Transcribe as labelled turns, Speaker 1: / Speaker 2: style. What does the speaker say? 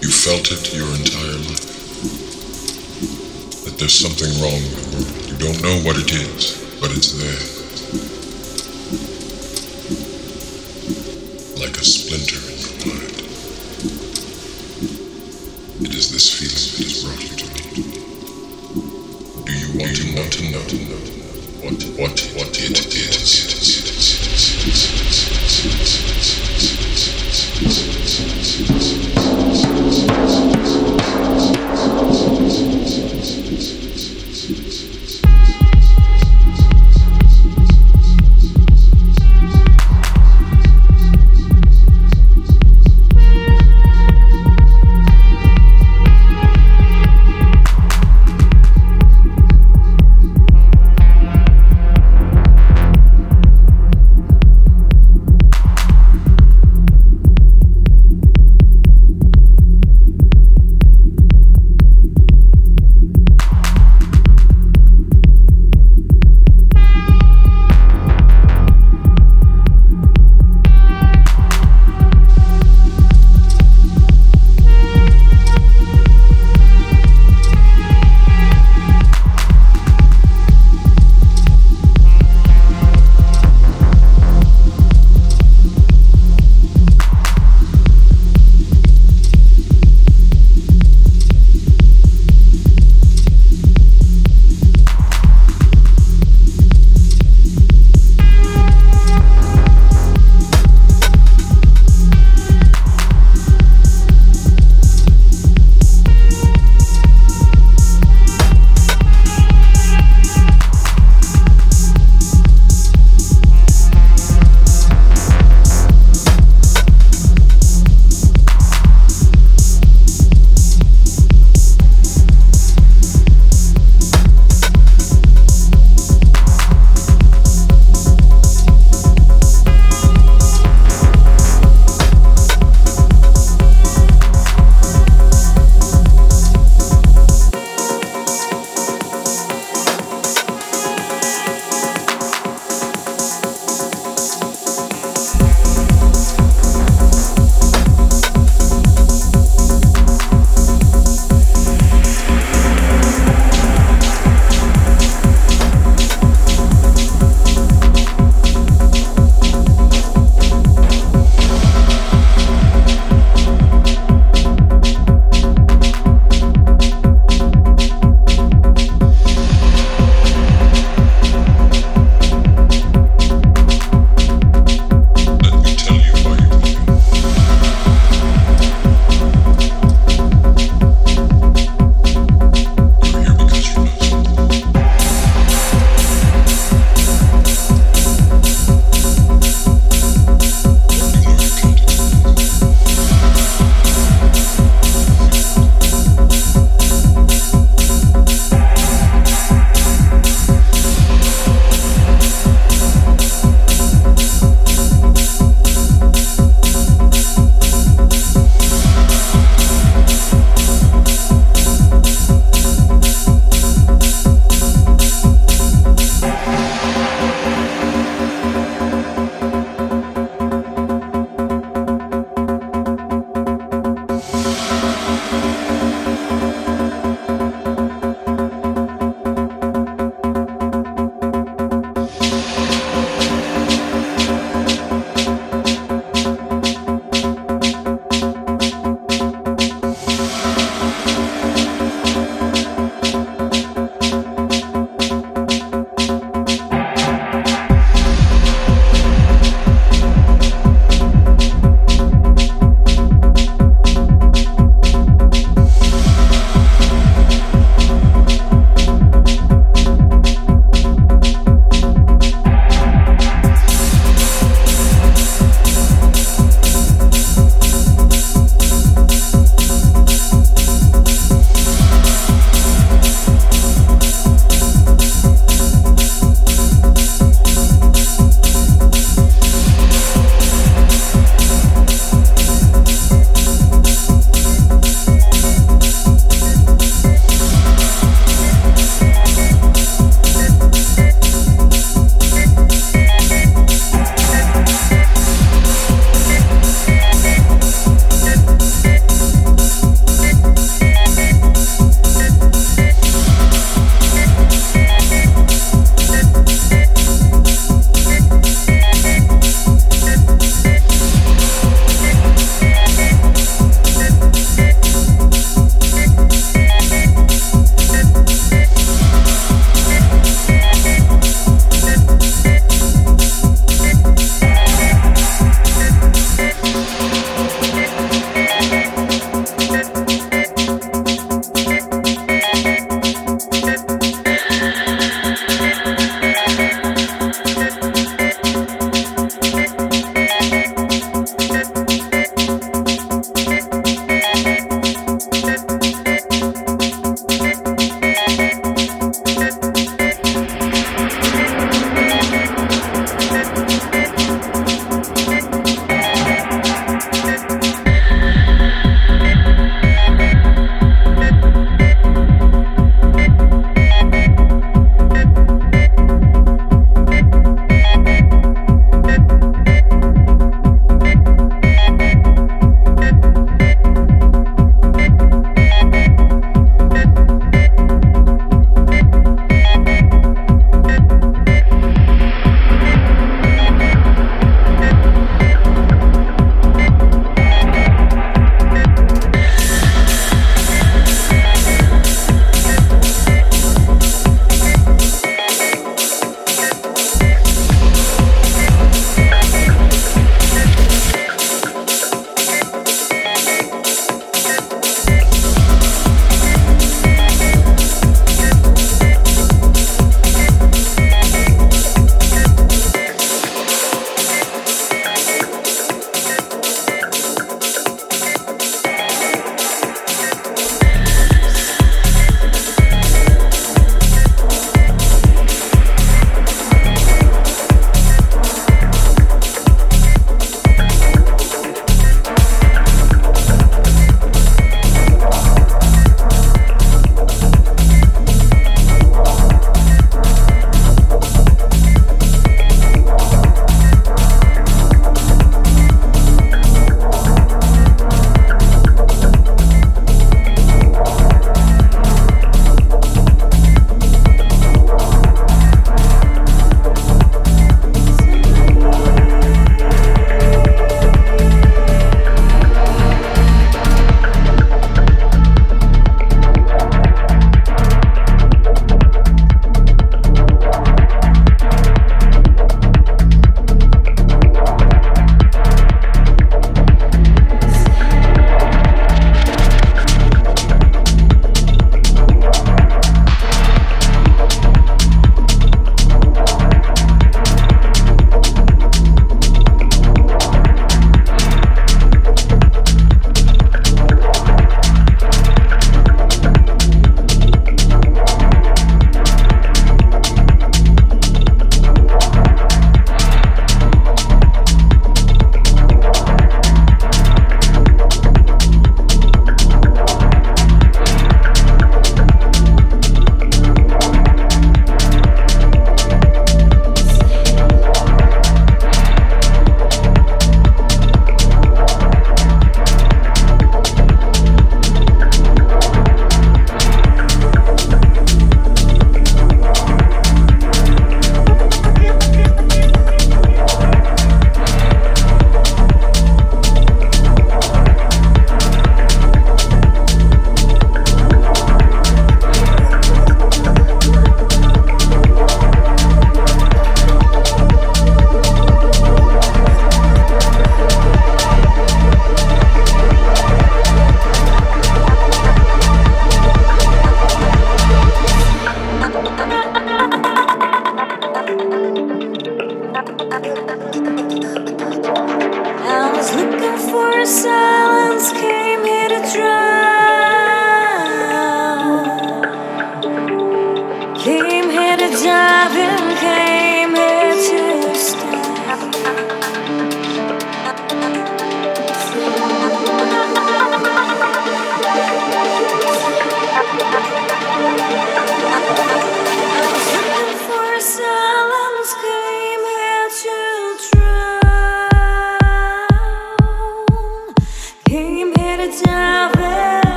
Speaker 1: You felt it your entire life. That there's something wrong with the world. You don't know what it is, but it's there.